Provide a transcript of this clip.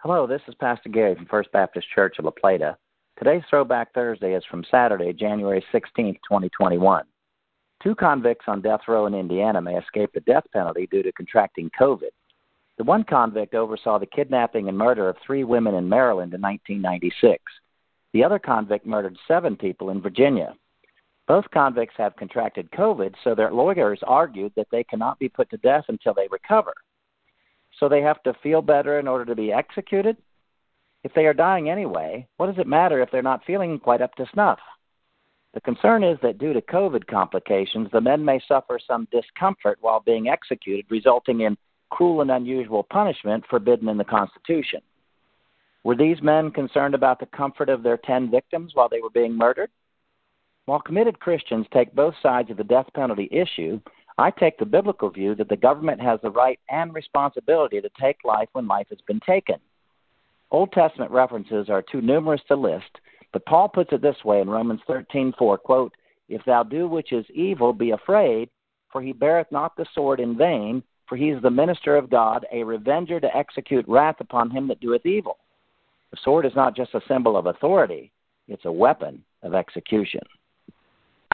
Hello, this is Pastor Gary from First Baptist Church of La Plata. Today's Throwback Thursday is from Saturday, January 16, 2021. Two convicts on death row in Indiana may escape the death penalty due to contracting COVID. The one convict oversaw the kidnapping and murder of three women in Maryland in 1996. The other convict murdered seven people in Virginia. Both convicts have contracted COVID, so their lawyers argued that they cannot be put to death until they recover. So they have to feel better in order to be executed? If they are dying anyway, what does it matter if they're not feeling quite up to snuff? The concern is that due to COVID complications, the men may suffer some discomfort while being executed, resulting in cruel and unusual punishment forbidden in the Constitution. Were these men concerned about the comfort of their ten victims while they were being murdered? While committed Christians take both sides of the death penalty issue, I take the biblical view that the government has the right and responsibility to take life when life has been taken. Old Testament references are too numerous to list, but Paul puts it this way in Romans 13:4, quote, "If thou do which is evil, be afraid, for he beareth not the sword in vain, for he is the minister of God, a revenger to execute wrath upon him that doeth evil." The sword is not just a symbol of authority, it's a weapon of execution.